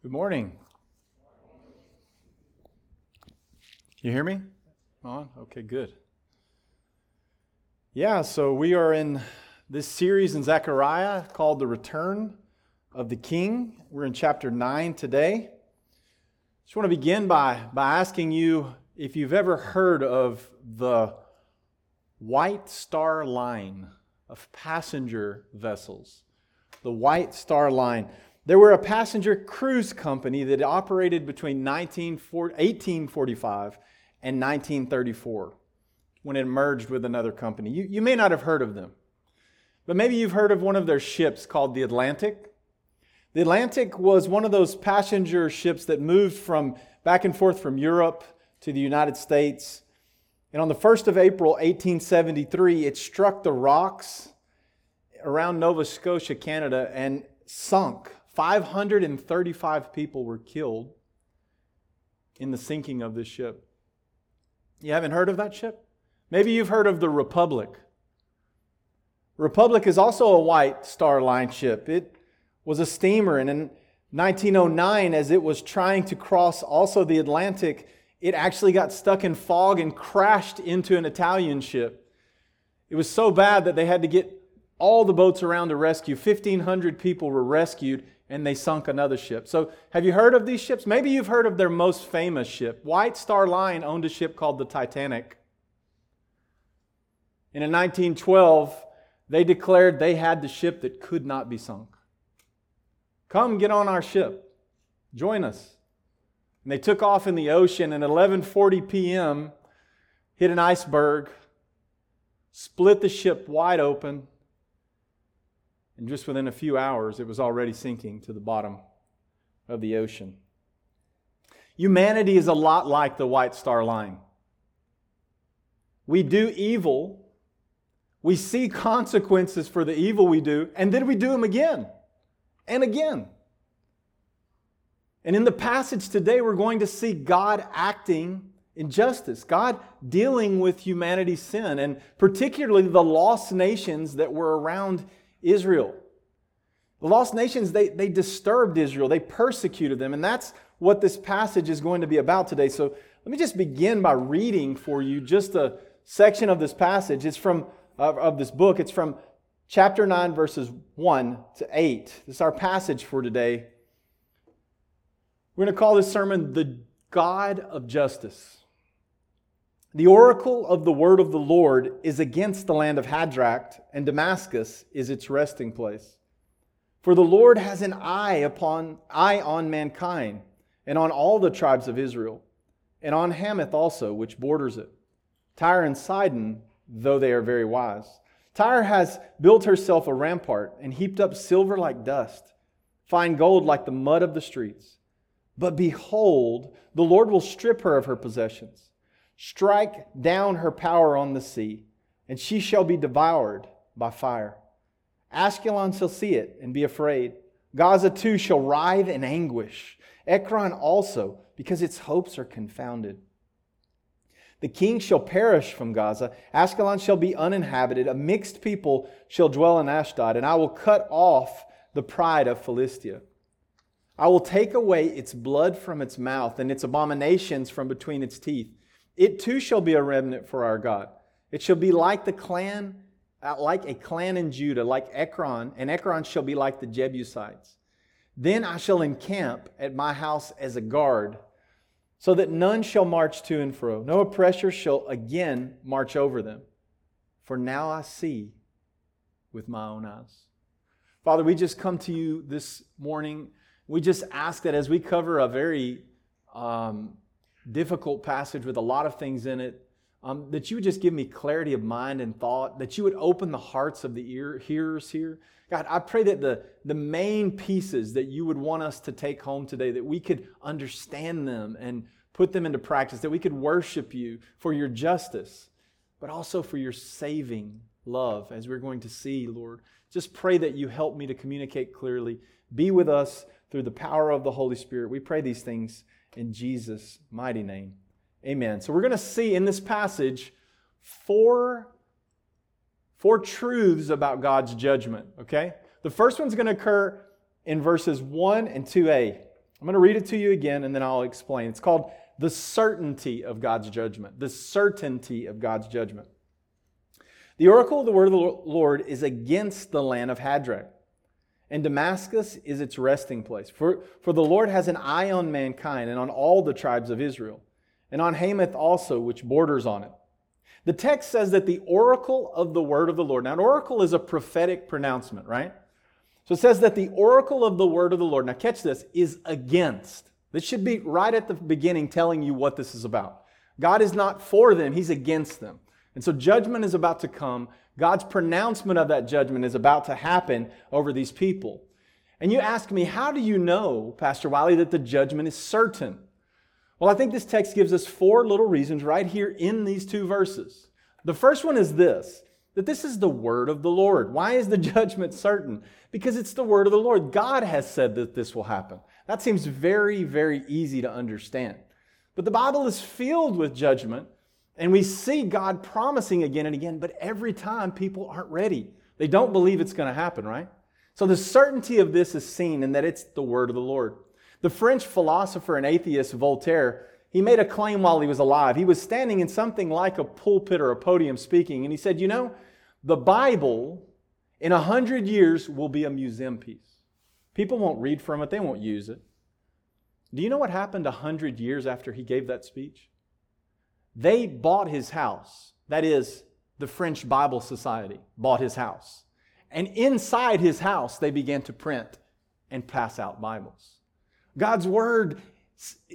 Good morning. Can you hear me? On? Okay, good. Yeah, so we are in this series in Zechariah called The Return of the King. We're in chapter 9 today. Just want to begin by, by asking you if you've ever heard of the White Star Line of passenger vessels. The White Star Line. There were a passenger cruise company that operated between 1845 and 1934 when it merged with another company. You, you may not have heard of them, but maybe you've heard of one of their ships called the Atlantic. The Atlantic was one of those passenger ships that moved from back and forth from Europe to the United States. And on the 1st of April, 1873, it struck the rocks around Nova Scotia, Canada, and sunk 535 people were killed in the sinking of this ship. You haven't heard of that ship? Maybe you've heard of the Republic. Republic is also a White Star Line ship. It was a steamer, and in 1909, as it was trying to cross also the Atlantic, it actually got stuck in fog and crashed into an Italian ship. It was so bad that they had to get all the boats around to rescue. 1,500 people were rescued, and they sunk another ship. So, have you heard of these ships? Maybe you've heard of their most famous ship. White Star Line owned a ship called the Titanic. And in 1912, they declared they had the ship that could not be sunk. Come get on our ship. Join us. And they took off in the ocean and at 11:40 p.m. hit an iceberg, split the ship wide open, and just within a few hours, it was already sinking to the bottom of the ocean. Humanity is a lot like the White Star Line. We do evil, we see consequences for the evil we do, and then we do them again and again. And in the passage today, we're going to see God acting in justice, God dealing with humanity's sin, and particularly the lost nations that were around Israel. The lost nations, they, they disturbed Israel, they persecuted them, and that's what this passage is going to be about today. So let me just begin by reading for you just a section of this passage. It's from, of, of this book. It's from chapter 9, verses 1 to 8. This is our passage for today. We're going to call this sermon The God of Justice. The oracle of the word of the Lord is against the land of Hadrach, and Damascus is its resting place. For the Lord has an eye upon eye on mankind, and on all the tribes of Israel, and on Hamath also, which borders it. Tyre and Sidon, though they are very wise. Tyre has built herself a rampart and heaped up silver like dust, fine gold like the mud of the streets. But behold, the Lord will strip her of her possessions Strike down her power on the sea, and she shall be devoured by fire. Ashkelon shall see it and be afraid. Gaza too shall writhe in anguish. Ekron also, because its hopes are confounded. The king shall perish from Gaza. Ashkelon shall be uninhabited. A mixed people shall dwell in Ashdod, and I will cut off the pride of Philistia. I will take away its blood from its mouth and its abominations from between its teeth. It too shall be a remnant for our God. It shall be like the clan, uh, like a clan in Judah, like Ekron, and Ekron shall be like the Jebusites. Then I shall encamp at my house as a guard, so that none shall march to and fro. No oppressor shall again march over them. For now I see with my own eyes. Father, we just come to you this morning. We just ask that as we cover a very um, difficult passage with a lot of things in it. Um, that you would just give me clarity of mind and thought, that you would open the hearts of the ear, hearers here. God, I pray that the, the main pieces that you would want us to take home today, that we could understand them and put them into practice, that we could worship you for your justice, but also for your saving love, as we're going to see, Lord. Just pray that you help me to communicate clearly. Be with us through the power of the Holy Spirit. We pray these things in Jesus' mighty name. Amen. So we're going to see in this passage four, four truths about God's judgment, okay? The first one's going to occur in verses 1 and 2a. I'm going to read it to you again and then I'll explain. It's called the certainty of God's judgment. The certainty of God's judgment. The oracle of the word of the Lord is against the land of Hadrach, and Damascus is its resting place. For, for the Lord has an eye on mankind and on all the tribes of Israel, and on Hamath also, which borders on it. The text says that the oracle of the word of the Lord. Now, an oracle is a prophetic pronouncement, right? So it says that the oracle of the word of the Lord, now catch this, is against. This should be right at the beginning telling you what this is about. God is not for them, He's against them. And so judgment is about to come. God's pronouncement of that judgment is about to happen over these people. And you ask me, how do you know, Pastor Wiley, that the judgment is certain? Well, I think this text gives us four little reasons right here in these two verses. The first one is this that this is the word of the Lord. Why is the judgment certain? Because it's the word of the Lord. God has said that this will happen. That seems very, very easy to understand. But the Bible is filled with judgment, and we see God promising again and again, but every time people aren't ready. They don't believe it's going to happen, right? So the certainty of this is seen in that it's the word of the Lord. The French philosopher and atheist Voltaire, he made a claim while he was alive. He was standing in something like a pulpit or a podium speaking, and he said, You know, the Bible in a hundred years will be a museum piece. People won't read from it, they won't use it. Do you know what happened a hundred years after he gave that speech? They bought his house. That is, the French Bible Society bought his house. And inside his house, they began to print and pass out Bibles. God's word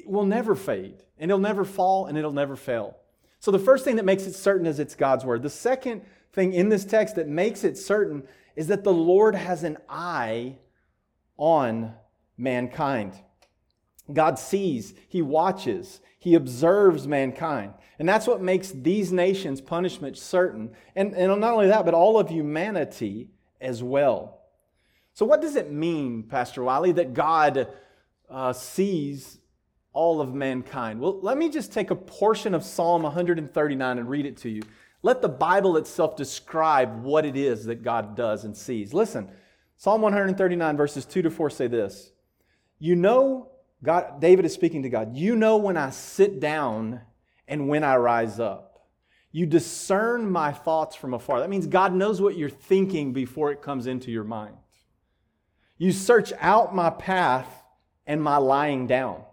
will never fade, and it'll never fall, and it'll never fail. So the first thing that makes it certain is it's God's word. The second thing in this text that makes it certain is that the Lord has an eye on mankind. God sees, He watches, He observes mankind. And that's what makes these nations' punishment certain. And, and not only that, but all of humanity as well. So, what does it mean, Pastor Wiley, that God uh, sees all of mankind. Well, let me just take a portion of Psalm 139 and read it to you. Let the Bible itself describe what it is that God does and sees. Listen, Psalm 139, verses 2 to 4 say this You know, God, David is speaking to God, you know when I sit down and when I rise up. You discern my thoughts from afar. That means God knows what you're thinking before it comes into your mind. You search out my path and my lying down,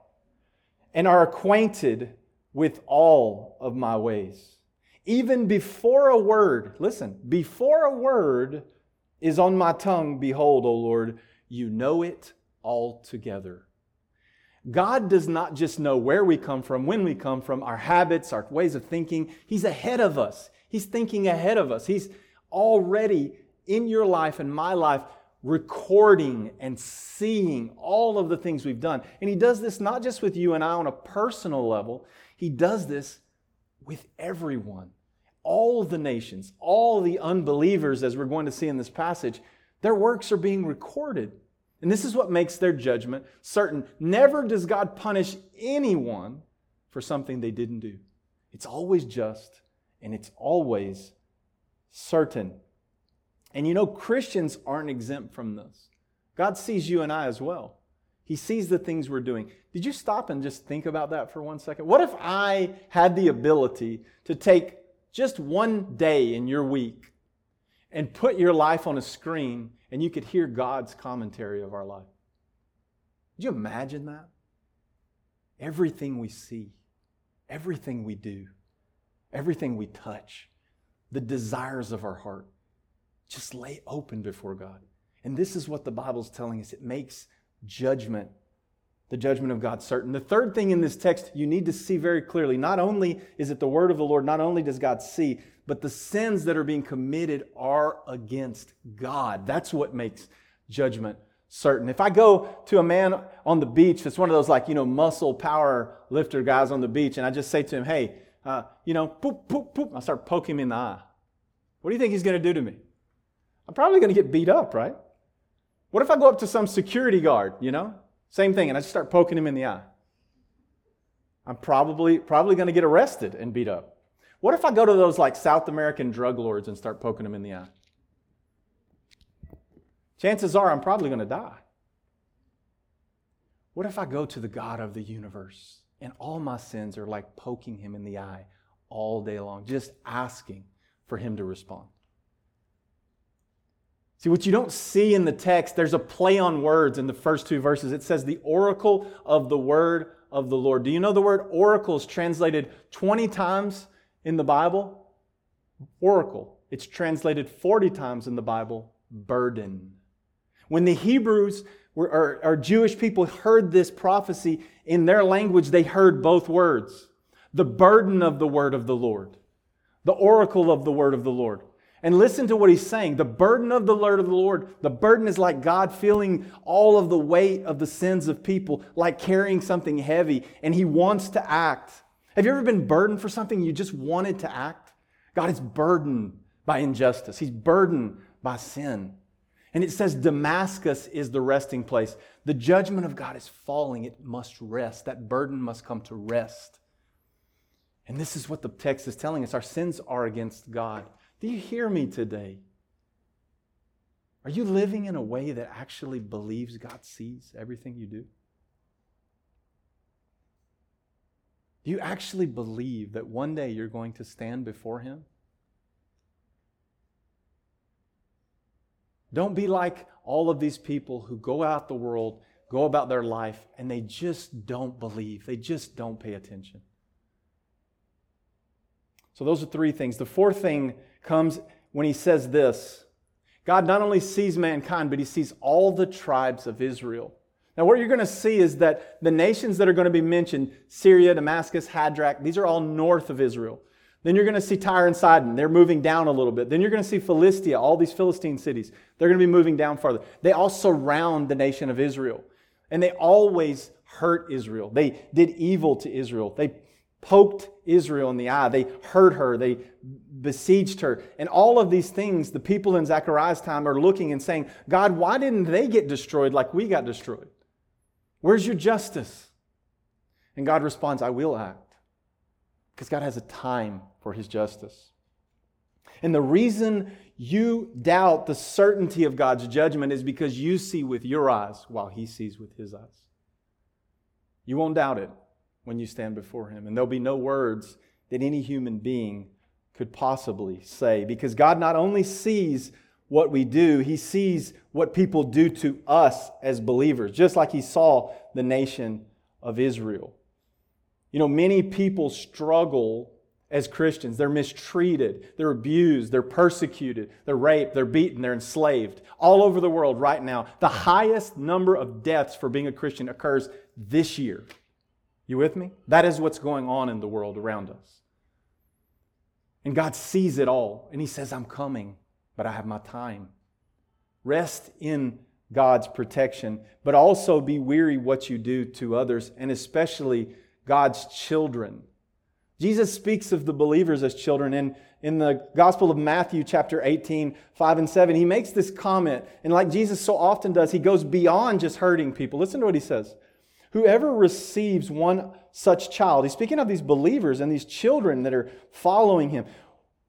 and are acquainted with all of my ways. Even before a word, listen, before a word is on my tongue, behold, O Lord, you know it altogether. God does not just know where we come from, when we come from, our habits, our ways of thinking. He's ahead of us. He's thinking ahead of us. He's already in your life and my life recording and seeing all of the things we've done. And he does this not just with you and I on a personal level, he does this with everyone. All the nations, all the unbelievers, as we're going to see in this passage, their works are being recorded. And this is what makes their judgment certain. Never does God punish anyone for something they didn't do. It's always just and it's always certain. And you know, Christians aren't exempt from this. God sees you and I as well. He sees the things we're doing. Did you stop and just think about that for one second? What if I had the ability to take just one day in your week and put your life on a screen and you could hear God's commentary of our life? Could you imagine that? Everything we see, everything we do, everything we touch, the desires of our heart just lay open before God. And this is what the Bible's telling us it makes judgment, the judgment of God, certain. The third thing in this text you need to see very clearly not only is it the word of the Lord, not only does God see, but the sins that are being committed are against God. That's what makes judgment certain. If I go to a man on the beach that's one of those like, you know, muscle power lifter guys on the beach, and I just say to him, hey, uh, you know, poop, poop, poop, I start poking him in the eye. What do you think he's going to do to me? I'm probably going to get beat up, right? What if I go up to some security guard, you know? Same thing, and I just start poking him in the eye? I'm probably, probably going to get arrested and beat up. What if I go to those like South American drug lords and start poking them in the eye? Chances are I'm probably going to die. What if I go to the God of the universe and all my sins are like poking him in the eye all day long, just asking for him to respond? See, what you don't see in the text, there's a play on words in the first two verses. It says, the oracle of the word of the Lord. Do you know the word oracle is translated 20 times in the Bible? Oracle. It's translated 40 times in the Bible, burden. When the Hebrews were, or, or Jewish people heard this prophecy in their language, they heard both words the burden of the word of the Lord, the oracle of the word of the Lord. And listen to what he's saying. The burden of the word of the Lord, the burden is like God feeling all of the weight of the sins of people, like carrying something heavy, and he wants to act. Have you ever been burdened for something you just wanted to act? God is burdened by injustice, he's burdened by sin. And it says Damascus is the resting place. The judgment of God is falling. It must rest. That burden must come to rest. And this is what the text is telling us our sins are against God. Do you hear me today? Are you living in a way that actually believes God sees everything you do? You actually believe that one day you're going to stand before Him? Don't be like all of these people who go out the world, go about their life, and they just don't believe. They just don't pay attention. So, those are three things. The fourth thing comes when he says this God not only sees mankind, but he sees all the tribes of Israel. Now, what you're going to see is that the nations that are going to be mentioned Syria, Damascus, Hadrach these are all north of Israel. Then you're going to see Tyre and Sidon. They're moving down a little bit. Then you're going to see Philistia, all these Philistine cities. They're going to be moving down farther. They all surround the nation of Israel. And they always hurt Israel. They did evil to Israel. They poked Israel in the eye. They hurt her. They besieged her. And all of these things, the people in Zechariah's time are looking and saying, God, why didn't they get destroyed like we got destroyed? Where's your justice? And God responds, I will act. Because God has a time for his justice. And the reason you doubt the certainty of God's judgment is because you see with your eyes while he sees with his eyes. You won't doubt it when you stand before him. And there'll be no words that any human being could possibly say because God not only sees what we do, he sees what people do to us as believers, just like he saw the nation of Israel. You know, many people struggle as Christians. They're mistreated, they're abused, they're persecuted, they're raped, they're beaten, they're enslaved all over the world right now. The highest number of deaths for being a Christian occurs this year. You with me? That is what's going on in the world around us. And God sees it all, and He says, I'm coming, but I have my time. Rest in God's protection, but also be weary what you do to others, and especially God's children. Jesus speaks of the believers as children. And in the Gospel of Matthew, chapter 18, 5 and 7, he makes this comment. And like Jesus so often does, he goes beyond just hurting people. Listen to what he says. Whoever receives one such child, he's speaking of these believers and these children that are following him.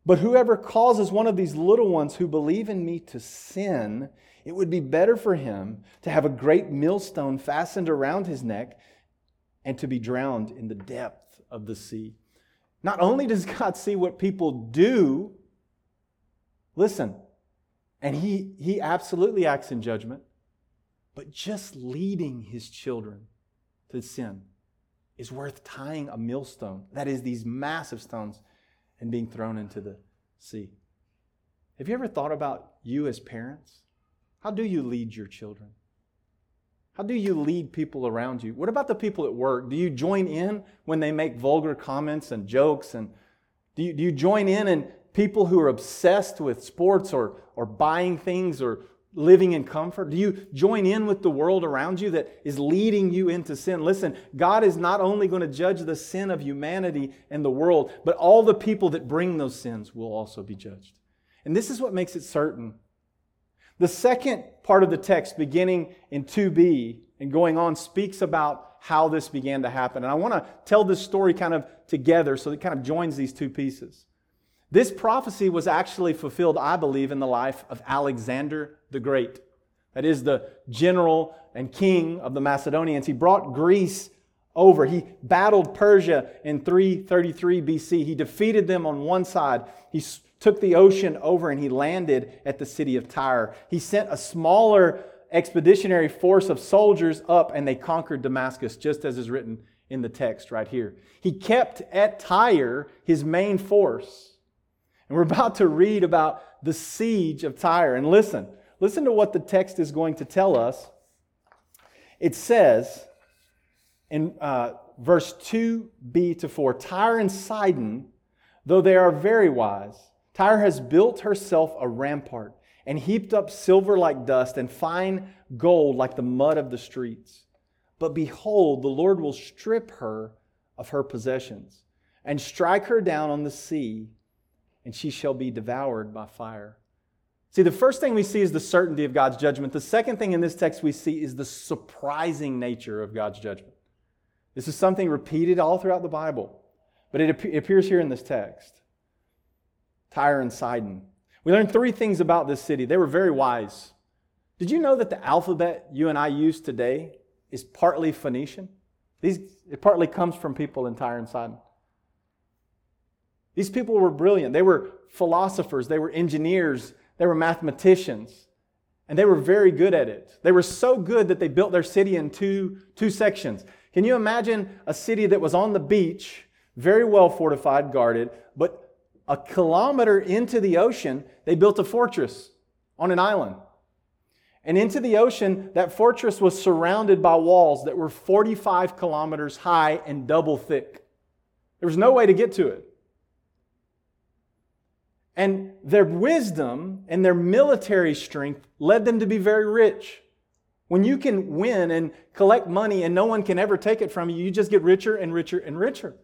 But whoever causes one of these little ones who believe in me to sin, it would be better for him to have a great millstone fastened around his neck and to be drowned in the depth of the sea. Not only does God see what people do, listen, and he, he absolutely acts in judgment, but just leading his children to sin is worth tying a millstone, that is, these massive stones, and being thrown into the sea. Have you ever thought about you as parents? How do you lead your children? How do you lead people around you? What about the people at work? Do you join in when they make vulgar comments and jokes? And do you, do you join in and people who are obsessed with sports or, or buying things or living in comfort? Do you join in with the world around you that is leading you into sin? Listen, God is not only going to judge the sin of humanity and the world, but all the people that bring those sins will also be judged. And this is what makes it certain the second part of the text, beginning in 2b and going on, speaks about how this began to happen. And I want to tell this story kind of together so it kind of joins these two pieces. This prophecy was actually fulfilled, I believe, in the life of Alexander the Great. that is the general and king of the Macedonians. He brought Greece over. He battled Persia in 333 BC. He defeated them on one side. He took the ocean over and he landed at the city of Tyre. He sent a smaller expeditionary force of soldiers up and they conquered Damascus, just as is written in the text right here. He kept at Tyre his main force. And we're about to read about the siege of Tyre. And listen, listen to what the text is going to tell us. It says in uh, verse 2b to 4 Tyre and Sidon, though they are very wise, Tyre has built herself a rampart and heaped up silver like dust and fine gold like the mud of the streets. But behold, the Lord will strip her of her possessions and strike her down on the sea, and she shall be devoured by fire. See, the first thing we see is the certainty of God's judgment. The second thing in this text we see is the surprising nature of God's judgment. This is something repeated all throughout the Bible, but it appears here in this text. Tyre and Sidon. We learned three things about this city. They were very wise. Did you know that the alphabet you and I use today is partly Phoenician? These, it partly comes from people in Tyre and Sidon. These people were brilliant. They were philosophers, they were engineers, they were mathematicians, and they were very good at it. They were so good that they built their city in two, two sections. Can you imagine a city that was on the beach, very well fortified, guarded, but a kilometer into the ocean, they built a fortress on an island. And into the ocean, that fortress was surrounded by walls that were 45 kilometers high and double thick. There was no way to get to it. And their wisdom and their military strength led them to be very rich. When you can win and collect money and no one can ever take it from you, you just get richer and richer and richer.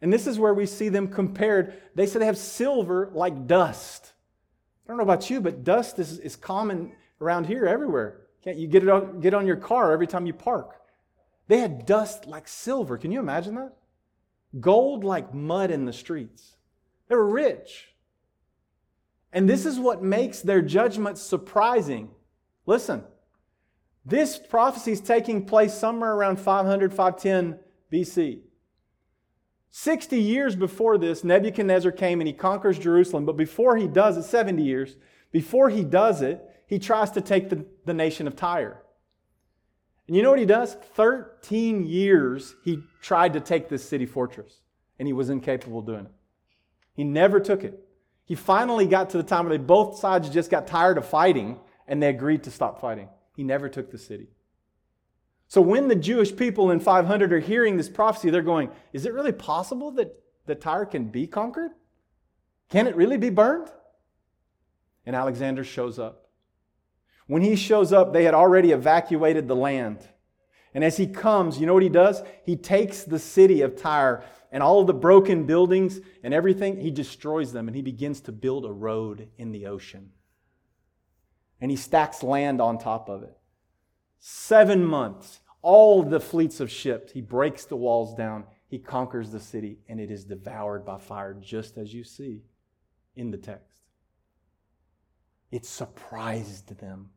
And this is where we see them compared. They said they have silver like dust. I don't know about you, but dust is, is common around here everywhere. Can't you get it on, get on your car every time you park? They had dust like silver. Can you imagine that? Gold like mud in the streets. They were rich. And this is what makes their judgment surprising. Listen, this prophecy is taking place somewhere around 500, 510 BC. 60 years before this, Nebuchadnezzar came and he conquers Jerusalem. But before he does it, 70 years, before he does it, he tries to take the, the nation of Tyre. And you know what he does? 13 years he tried to take this city fortress, and he was incapable of doing it. He never took it. He finally got to the time where they both sides just got tired of fighting and they agreed to stop fighting. He never took the city. So when the Jewish people in 500 are hearing this prophecy, they're going, Is it really possible that, that Tyre can be conquered? Can it really be burned? And Alexander shows up. When he shows up, they had already evacuated the land. And as he comes, you know what he does? He takes the city of Tyre and all of the broken buildings and everything, he destroys them and he begins to build a road in the ocean. And he stacks land on top of it. Seven months, all the fleets of ships. He breaks the walls down. He conquers the city, and it is devoured by fire, just as you see in the text. It surprised them.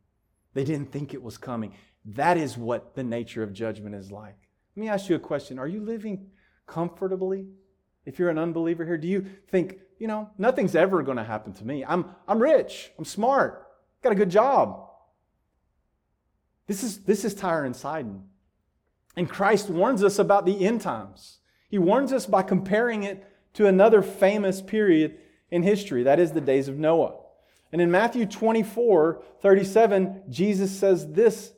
They didn't think it was coming. That is what the nature of judgment is like. Let me ask you a question Are you living comfortably? If you're an unbeliever here, do you think, you know, nothing's ever going to happen to me? I'm, I'm rich, I'm smart, got a good job. This is, this is Tyre and Sidon. And Christ warns us about the end times. He warns us by comparing it to another famous period in history, that is the days of Noah. And in Matthew 24 37, Jesus says this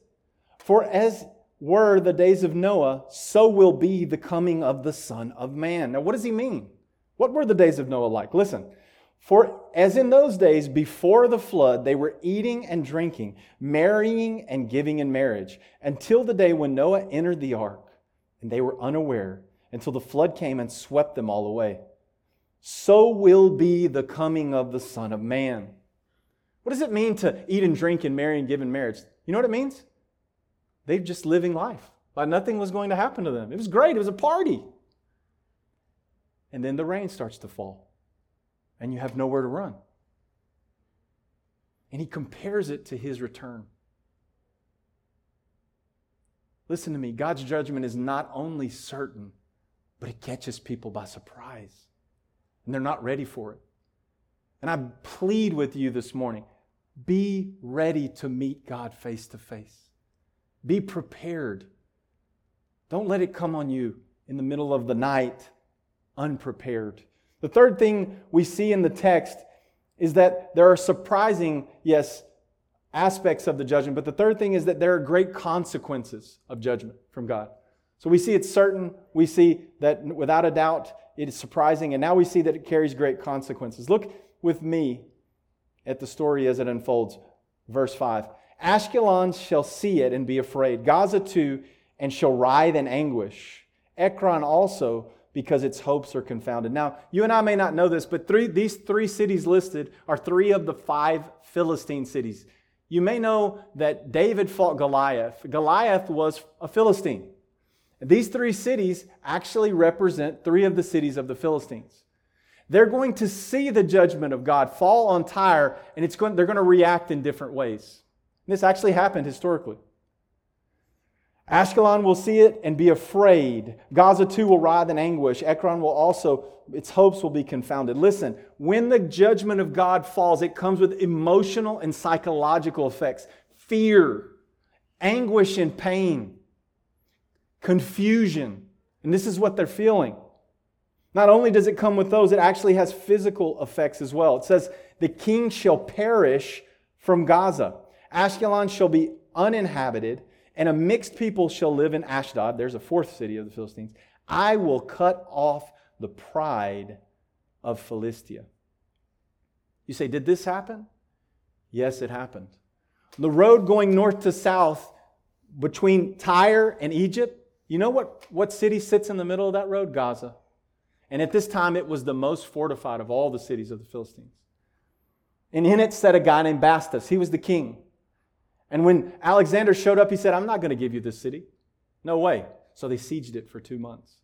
For as were the days of Noah, so will be the coming of the Son of Man. Now, what does he mean? What were the days of Noah like? Listen, for as in those days before the flood, they were eating and drinking, marrying and giving in marriage, until the day when Noah entered the ark, and they were unaware until the flood came and swept them all away. So will be the coming of the Son of Man. What does it mean to eat and drink and marry and give in marriage? You know what it means? They're just living life. Like nothing was going to happen to them. It was great, it was a party. And then the rain starts to fall and you have nowhere to run. And he compares it to his return. Listen to me God's judgment is not only certain, but it catches people by surprise. And they're not ready for it. And I plead with you this morning be ready to meet God face to face. Be prepared. Don't let it come on you in the middle of the night unprepared. The third thing we see in the text is that there are surprising, yes, aspects of the judgment, but the third thing is that there are great consequences of judgment from God. So we see it's certain, we see that without a doubt it is surprising, and now we see that it carries great consequences. Look with me at the story as it unfolds. Verse 5 Ashkelon shall see it and be afraid, Gaza too, and shall writhe in anguish. Ekron also, because its hopes are confounded. Now, you and I may not know this, but three, these three cities listed are three of the five Philistine cities. You may know that David fought Goliath. Goliath was a Philistine. These three cities actually represent three of the cities of the Philistines. They're going to see the judgment of God fall on Tyre, and it's going, they're going to react in different ways. This actually happened historically. Ashkelon will see it and be afraid. Gaza too will writhe in anguish. Ekron will also, its hopes will be confounded. Listen, when the judgment of God falls, it comes with emotional and psychological effects fear, anguish, and pain, confusion. And this is what they're feeling. Not only does it come with those, it actually has physical effects as well. It says, The king shall perish from Gaza. Ashkelon shall be uninhabited, and a mixed people shall live in Ashdod. There's a fourth city of the Philistines. I will cut off the pride of Philistia. You say, Did this happen? Yes, it happened. The road going north to south between Tyre and Egypt, you know what, what city sits in the middle of that road? Gaza. And at this time, it was the most fortified of all the cities of the Philistines. And in it sat a guy named Bastus. He was the king. And when Alexander showed up, he said, I'm not going to give you this city. No way. So they sieged it for two months.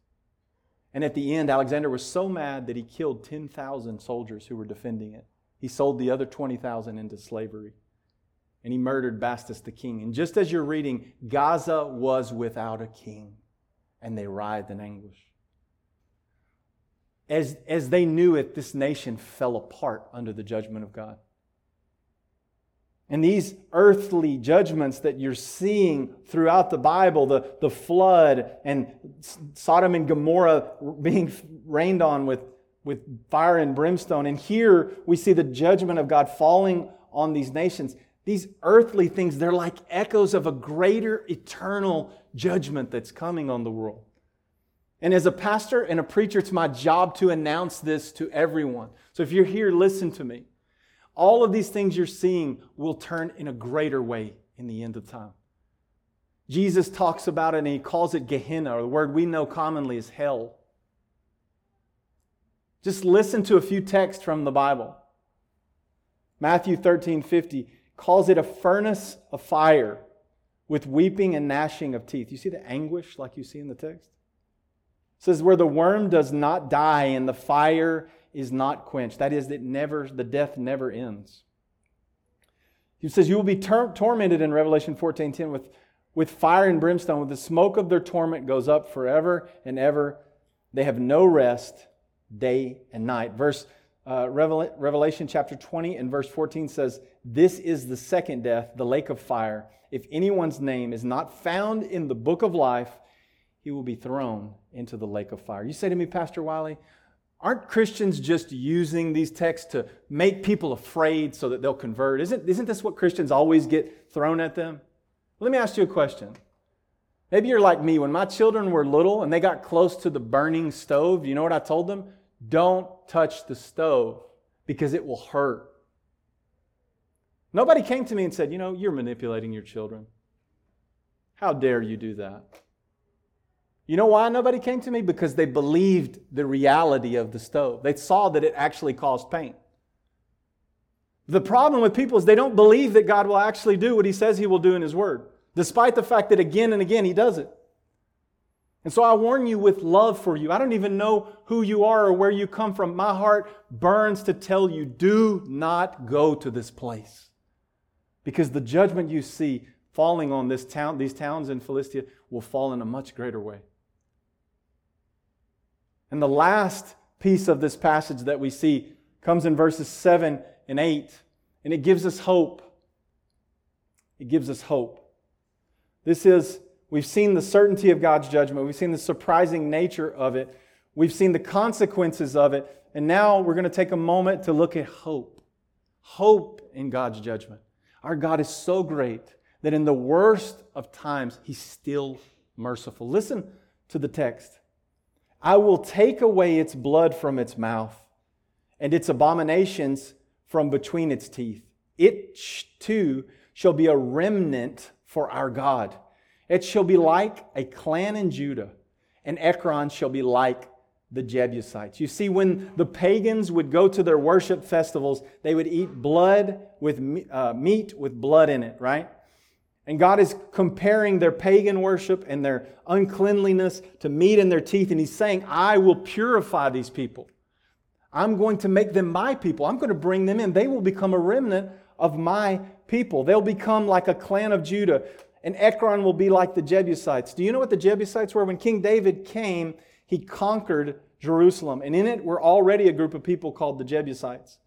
And at the end, Alexander was so mad that he killed 10,000 soldiers who were defending it. He sold the other 20,000 into slavery. And he murdered Bastus the king. And just as you're reading, Gaza was without a king, and they writhed in anguish as, as they knew it, this nation fell apart under the judgment of God. And these earthly judgments that you're seeing throughout the Bible, the, the flood and Sodom and Gomorrah being rained on with, with fire and brimstone. And here we see the judgment of God falling on these nations. These earthly things, they're like echoes of a greater eternal judgment that's coming on the world. And as a pastor and a preacher, it's my job to announce this to everyone. So if you're here, listen to me. All of these things you're seeing will turn in a greater way in the end of time. Jesus talks about it and he calls it Gehenna, or the word we know commonly as hell. Just listen to a few texts from the Bible. Matthew 13 50 calls it a furnace of fire with weeping and gnashing of teeth. You see the anguish like you see in the text? It says, where the worm does not die and the fire is not quenched. That is, that never, the death never ends. He says, You will be tor- tormented in Revelation 14 10 with, with fire and brimstone, with the smoke of their torment goes up forever and ever. They have no rest day and night. Verse uh, Revelation chapter 20 and verse 14 says, This is the second death, the lake of fire. If anyone's name is not found in the book of life, he will be thrown into the lake of fire. You say to me, Pastor Wiley, aren't Christians just using these texts to make people afraid so that they'll convert? Isn't, isn't this what Christians always get thrown at them? Let me ask you a question. Maybe you're like me. When my children were little and they got close to the burning stove, you know what I told them? Don't touch the stove because it will hurt. Nobody came to me and said, You know, you're manipulating your children. How dare you do that? You know why nobody came to me? Because they believed the reality of the stove. They saw that it actually caused pain. The problem with people is they don't believe that God will actually do what He says He will do in His Word, despite the fact that again and again He does it. And so I warn you with love for you. I don't even know who you are or where you come from. My heart burns to tell you do not go to this place because the judgment you see falling on this town, these towns in Philistia will fall in a much greater way. And the last piece of this passage that we see comes in verses 7 and 8, and it gives us hope. It gives us hope. This is, we've seen the certainty of God's judgment, we've seen the surprising nature of it, we've seen the consequences of it, and now we're going to take a moment to look at hope. Hope in God's judgment. Our God is so great that in the worst of times, He's still merciful. Listen to the text I will take away its blood from its mouth and its abominations from between its teeth. It too shall be a remnant for our God. It shall be like a clan in Judah, and Ekron shall be like the Jebusites. You see, when the pagans would go to their worship festivals, they would eat blood with uh, meat with blood in it, right? And God is comparing their pagan worship and their uncleanliness to meat in their teeth. And He's saying, I will purify these people. I'm going to make them my people. I'm going to bring them in. They will become a remnant of my people. They'll become like a clan of Judah. And Ekron will be like the Jebusites. Do you know what the Jebusites were? When King David came, he conquered Jerusalem. And in it were already a group of people called the Jebusites.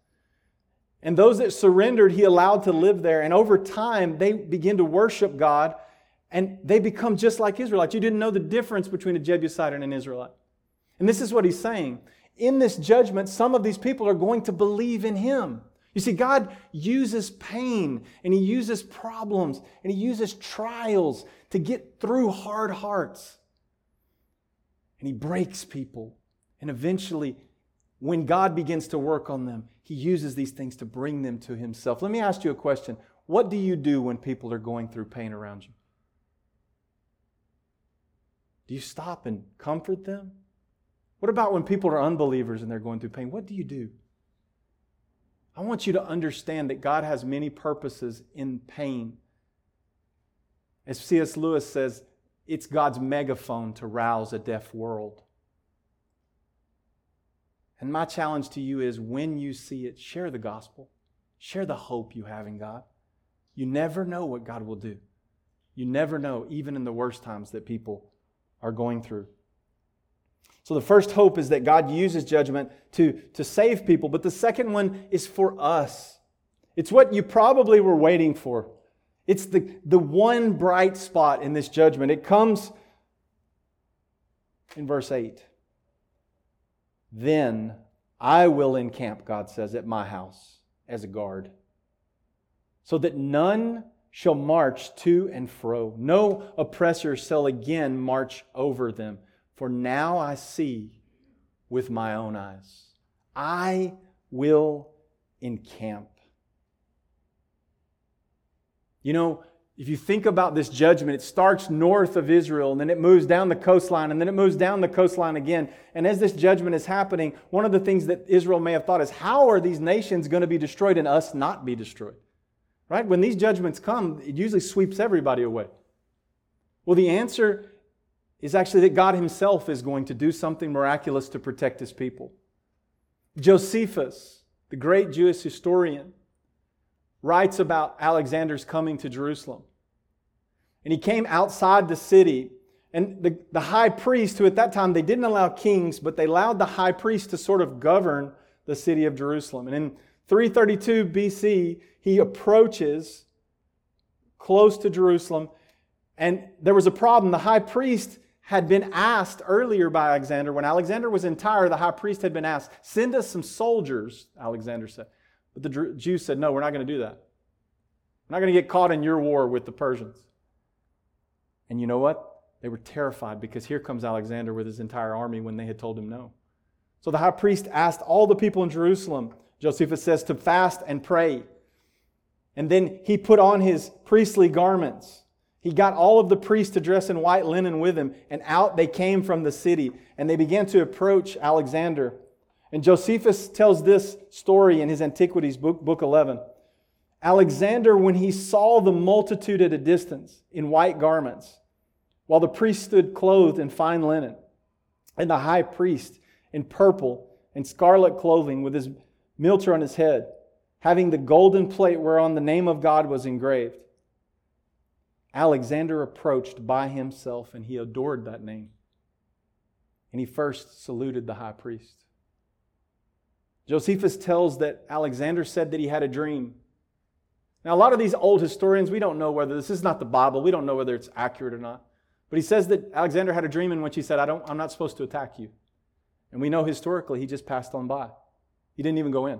And those that surrendered, he allowed to live there. And over time, they begin to worship God and they become just like Israelites. You didn't know the difference between a Jebusite and an Israelite. And this is what he's saying. In this judgment, some of these people are going to believe in him. You see, God uses pain and he uses problems and he uses trials to get through hard hearts. And he breaks people. And eventually, when God begins to work on them, he uses these things to bring them to himself. Let me ask you a question. What do you do when people are going through pain around you? Do you stop and comfort them? What about when people are unbelievers and they're going through pain? What do you do? I want you to understand that God has many purposes in pain. As C.S. Lewis says, it's God's megaphone to rouse a deaf world. And my challenge to you is when you see it, share the gospel, share the hope you have in God. You never know what God will do. You never know, even in the worst times that people are going through. So, the first hope is that God uses judgment to, to save people, but the second one is for us. It's what you probably were waiting for. It's the, the one bright spot in this judgment. It comes in verse 8. Then I will encamp, God says, at my house as a guard, so that none shall march to and fro. No oppressor shall again march over them. For now I see with my own eyes. I will encamp. You know, if you think about this judgment, it starts north of Israel and then it moves down the coastline and then it moves down the coastline again. And as this judgment is happening, one of the things that Israel may have thought is how are these nations going to be destroyed and us not be destroyed? Right? When these judgments come, it usually sweeps everybody away. Well, the answer is actually that God Himself is going to do something miraculous to protect His people. Josephus, the great Jewish historian, writes about Alexander's coming to Jerusalem. And he came outside the city. And the, the high priest, who at that time they didn't allow kings, but they allowed the high priest to sort of govern the city of Jerusalem. And in 332 BC, he approaches close to Jerusalem. And there was a problem. The high priest had been asked earlier by Alexander, when Alexander was in Tyre, the high priest had been asked, Send us some soldiers, Alexander said. But the Jews said, No, we're not going to do that. We're not going to get caught in your war with the Persians. And you know what? They were terrified because here comes Alexander with his entire army when they had told him no. So the high priest asked all the people in Jerusalem, Josephus says, to fast and pray. And then he put on his priestly garments. He got all of the priests to dress in white linen with him, and out they came from the city, and they began to approach Alexander. And Josephus tells this story in his Antiquities, book, book 11. Alexander, when he saw the multitude at a distance in white garments, while the priest stood clothed in fine linen, and the high priest in purple and scarlet clothing with his mitre on his head, having the golden plate whereon the name of God was engraved. Alexander approached by himself and he adored that name. And he first saluted the high priest. Josephus tells that Alexander said that he had a dream. Now, a lot of these old historians, we don't know whether this is not the Bible, we don't know whether it's accurate or not. But he says that Alexander had a dream in which he said, I don't, I'm not supposed to attack you. And we know historically he just passed on by. He didn't even go in.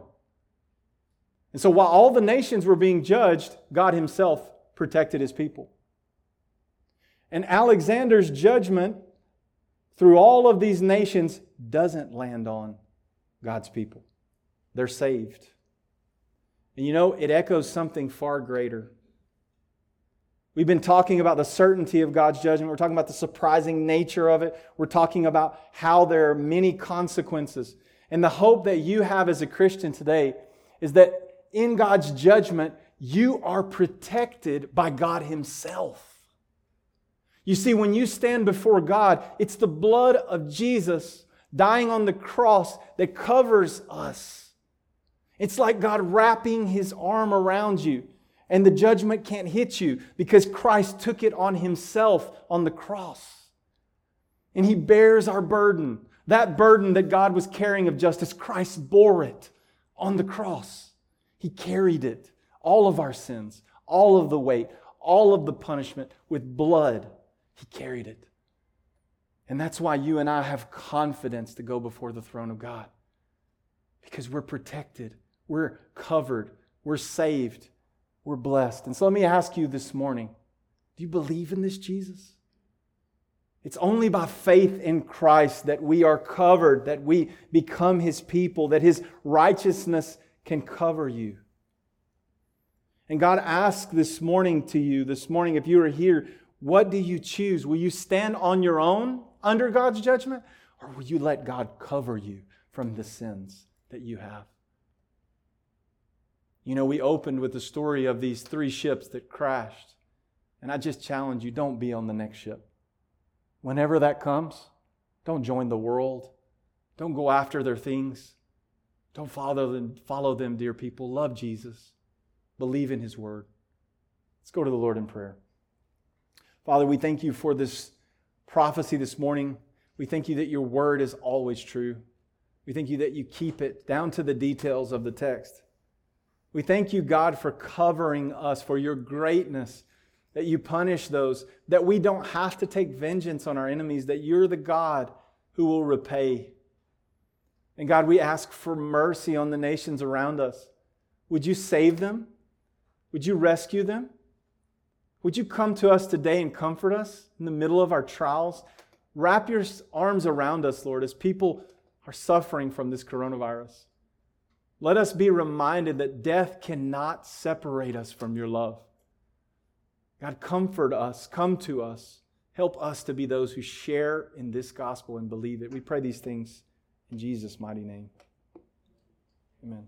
And so while all the nations were being judged, God himself protected his people. And Alexander's judgment through all of these nations doesn't land on God's people. They're saved. And you know, it echoes something far greater. We've been talking about the certainty of God's judgment. We're talking about the surprising nature of it. We're talking about how there are many consequences. And the hope that you have as a Christian today is that in God's judgment, you are protected by God Himself. You see, when you stand before God, it's the blood of Jesus dying on the cross that covers us. It's like God wrapping His arm around you, and the judgment can't hit you because Christ took it on Himself on the cross. And He bears our burden. That burden that God was carrying of justice, Christ bore it on the cross. He carried it, all of our sins, all of the weight, all of the punishment with blood he carried it. And that's why you and I have confidence to go before the throne of God. Because we're protected, we're covered, we're saved, we're blessed. And so let me ask you this morning do you believe in this Jesus? It's only by faith in Christ that we are covered, that we become his people, that his righteousness can cover you. And God asks this morning to you, this morning, if you are here, what do you choose? Will you stand on your own under God's judgment, or will you let God cover you from the sins that you have? You know, we opened with the story of these three ships that crashed. And I just challenge you don't be on the next ship. Whenever that comes, don't join the world. Don't go after their things. Don't follow them, follow them, dear people. Love Jesus. Believe in his word. Let's go to the Lord in prayer. Father, we thank you for this prophecy this morning. We thank you that your word is always true. We thank you that you keep it down to the details of the text. We thank you, God, for covering us, for your greatness, that you punish those, that we don't have to take vengeance on our enemies, that you're the God who will repay. And God, we ask for mercy on the nations around us. Would you save them? Would you rescue them? Would you come to us today and comfort us in the middle of our trials? Wrap your arms around us, Lord, as people are suffering from this coronavirus. Let us be reminded that death cannot separate us from your love. God, comfort us, come to us, help us to be those who share in this gospel and believe it. We pray these things in Jesus' mighty name. Amen.